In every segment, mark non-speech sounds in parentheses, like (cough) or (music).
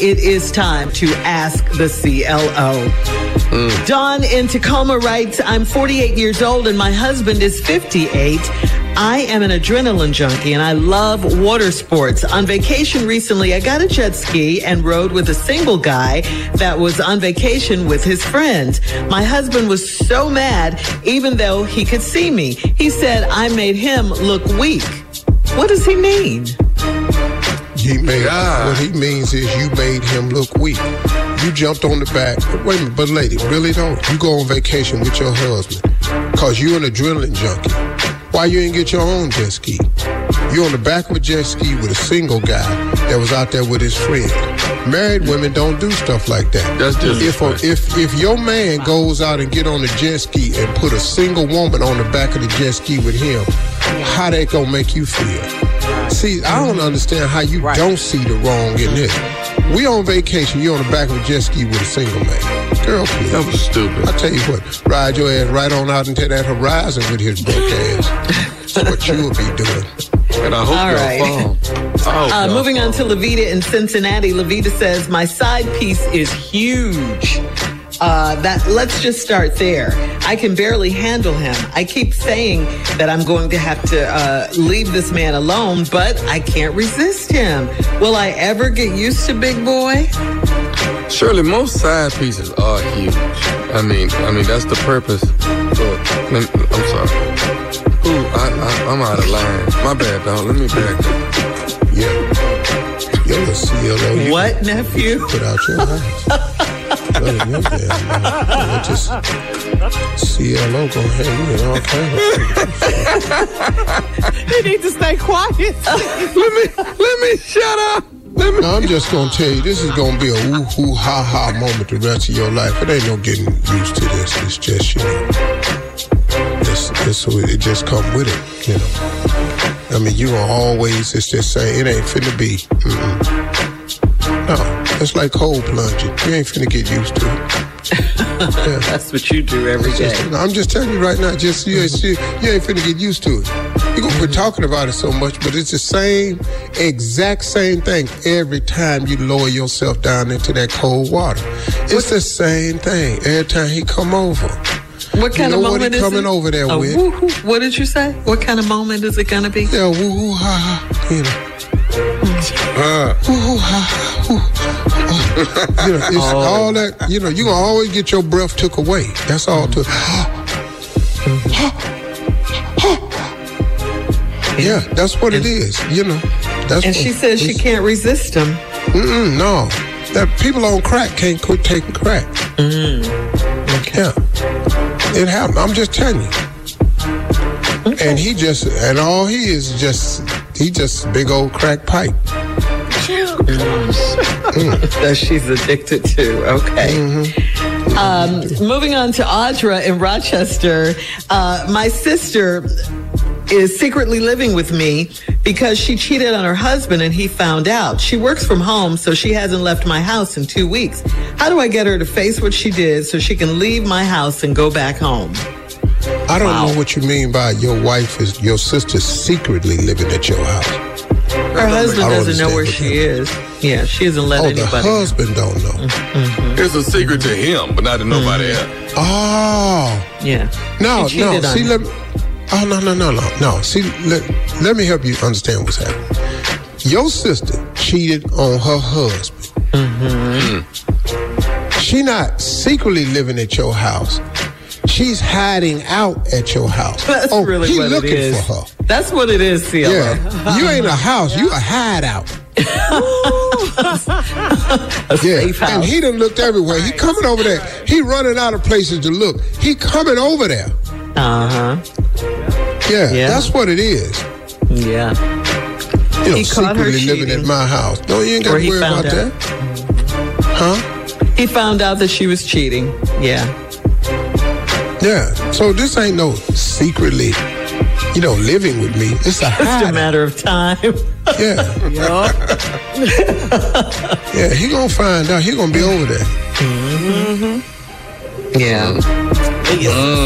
It is time to ask the CLO. Mm. Dawn in Tacoma writes, I'm 48 years old and my husband is 58. I am an adrenaline junkie and I love water sports. On vacation recently, I got a jet ski and rode with a single guy that was on vacation with his friends. My husband was so mad, even though he could see me. He said I made him look weak. What does he mean? He made God. what he means is you made him look weak. You jumped on the back. Wait a minute, but lady, really though, you go on vacation with your husband because you're an adrenaline junkie. Why you ain't get your own jet ski? You're on the back of a jet ski with a single guy that was out there with his friend. Married women don't do stuff like that. That's just if a, if if your man goes out and get on the jet ski and put a single woman on the back of the jet ski with him, how that gonna make you feel? See, I don't understand how you right. don't see the wrong in this. We on vacation, you on the back of a jet ski with a single man. Girl, please. That was stupid. I tell you what, ride your ass right on out into that horizon with his broke ass. That's what you'll be doing. And I hope All right. fall. Uh, moving on to Levita in Cincinnati. Levita says, My side piece is huge. Uh, that let's just start there. I can barely handle him. I keep saying that I'm going to have to uh, leave this man alone, but I can't resist him. Will I ever get used to Big Boy? Surely, most side pieces are huge. I mean, I mean that's the purpose. I'm sorry. Ooh, I, am out of line. My bad, dog. Let me back up. Yeah. You're a CLO. What, nephew? Put out your (laughs) house. better than that. just CLO gonna have you in all kinds of (laughs) You need to stay quiet. (laughs) let me let me shut up. Me... I'm just gonna tell you, this is gonna be a woo hoo ha ha moment the rest of your life. It ain't no getting used to this. It's just you know, it's, it's it just come with it. You know, I mean, you gonna always it's just say it ain't finna be. Mm-mm. No. It's like cold plunging. You ain't finna get used to it. (laughs) Yeah. That's what you do every day. Just, I'm just telling you right now, just you, ain't, you ain't finna get used to it. You're gonna quit talking about it so much, but it's the same, exact same thing every time you lower yourself down into that cold water. It's what? the same thing every time he come over. What kind you know of moment what he coming over there a with? What did you say? What kind of moment is it gonna be? Yeah, woo hoo ha ha. You know. Uh. Woo hoo ha ha you know, it's oh. all that. You know, you gonna always get your breath took away. That's all. To yeah, that's what it is. You know, that's. And she says she can't resist him. Mm-mm, no, that people on crack can't quit taking crack. Mm. Okay. Yeah, it happened. I'm just telling you. Okay. And he just, and all he is just, he just big old crack pipe. (laughs) that she's addicted to. Okay. Mm-hmm. Um, moving on to Audra in Rochester. Uh, my sister is secretly living with me because she cheated on her husband and he found out. She works from home, so she hasn't left my house in two weeks. How do I get her to face what she did so she can leave my house and go back home? I don't wow. know what you mean by your wife is your sister secretly living at your house. Her husband doesn't know where she is. Yeah, she doesn't let oh, anybody. the husband don't know. Mm-hmm. It's a secret to him, but not to nobody mm-hmm. else. Oh, yeah. No, no. See, let me, Oh no no no no no. See, let, let me help you understand what's happening. Your sister cheated on her husband. Mm-hmm. She not secretly living at your house. She's hiding out at your house. (laughs) That's oh, really he what looking it is. for her. That's what it is, CLO. Yeah, you ain't a house. You a hideout. (laughs) A Yeah, safe house. and he done looked everywhere. He coming over there. He running out of places to look. He coming over there. uh huh. Yeah, Yeah. that's what it is. Yeah. You know, He secretly living cheating. at my house. No, you ain't got to worry about out. that. Huh? He found out that she was cheating. Yeah. Yeah. So this ain't no secretly, you know, living with me. It's a It's a matter of time. Yeah. (laughs) (laughs) yeah, he gonna find out. He gonna be over there. Mm-hmm. Yeah.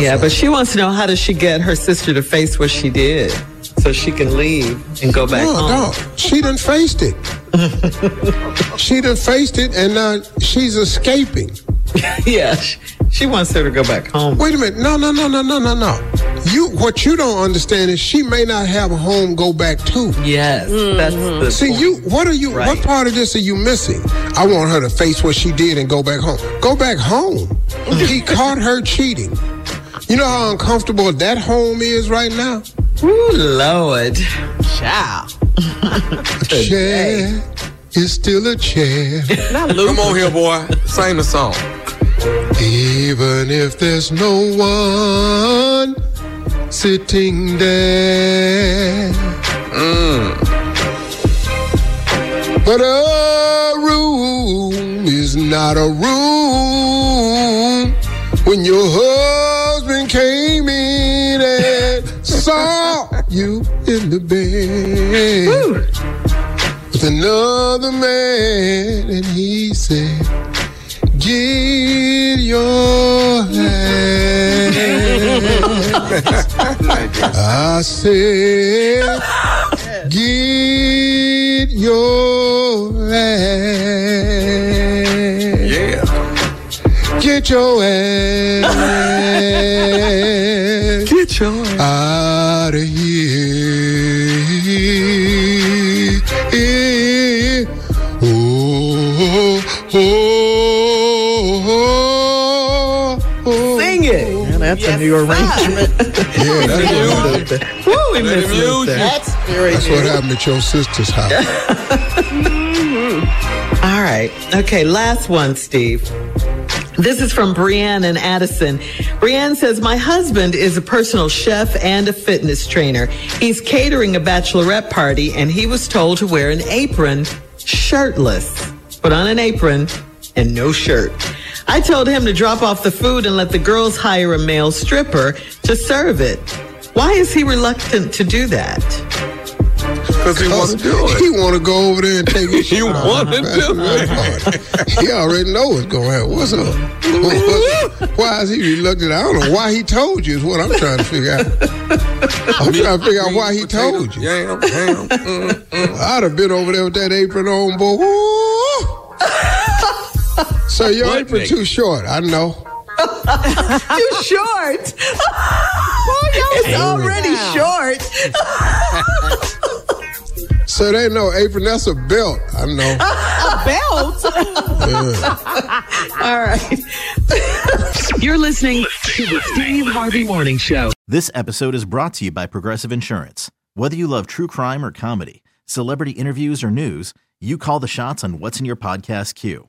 Yeah, but she wants to know how does she get her sister to face what she did so she can leave and go back No, home. no. She done faced it. (laughs) she done faced it and now she's escaping. Yeah, she, she wants her to go back home. Wait a minute. No, no, no, no, no, no, no. You what you don't understand is she may not have a home go back to. Yes, mm-hmm. that's the See, point. you what are you what part of this are you missing? I want her to face what she did and go back home. Go back home. (laughs) he caught her cheating. You know how uncomfortable that home is right now? Ooh, Lord. Ciao. Chair is still a chair. Come on here, boy. Sing the song. Even if there's no one sitting there. Mm. But a room is not a room when your husband came in and saw you in the bed with another man and he said, Get your hand. I said, Get your hand. Yeah. Get your ass Get your out of here. Oh, oh, it. that's a new arrangement. (laughs) Yeah, that's what, Woo, we Let missed him use that. That's very that's what happened at your sister's house. (laughs) All right. Okay, last one, Steve. This is from Brienne and Addison. Brienne says, My husband is a personal chef and a fitness trainer. He's catering a bachelorette party and he was told to wear an apron shirtless. Put on an apron and no shirt. I told him to drop off the food and let the girls hire a male stripper to serve it. Why is he reluctant to do that? Because he want to do it. He want to go over there and take it. (laughs) You shit wanna do the bad part. He already know what's going to happen. What's up? Why is he reluctant? I don't know why he told you is what I'm trying to figure out. I'm trying to figure out why he told you. Yam, ham, mm, mm. I'd have been over there with that apron on, boy. Woo! So your What, apron Nick? too short. I know. (laughs) Too short. it's already short. (laughs) So they know apron. That's a belt. I know. (laughs) A belt. All right. You're listening to the Steve Harvey Morning Show. This episode is brought to you by Progressive Insurance. Whether you love true crime or comedy, celebrity interviews or news, you call the shots on what's in your podcast queue.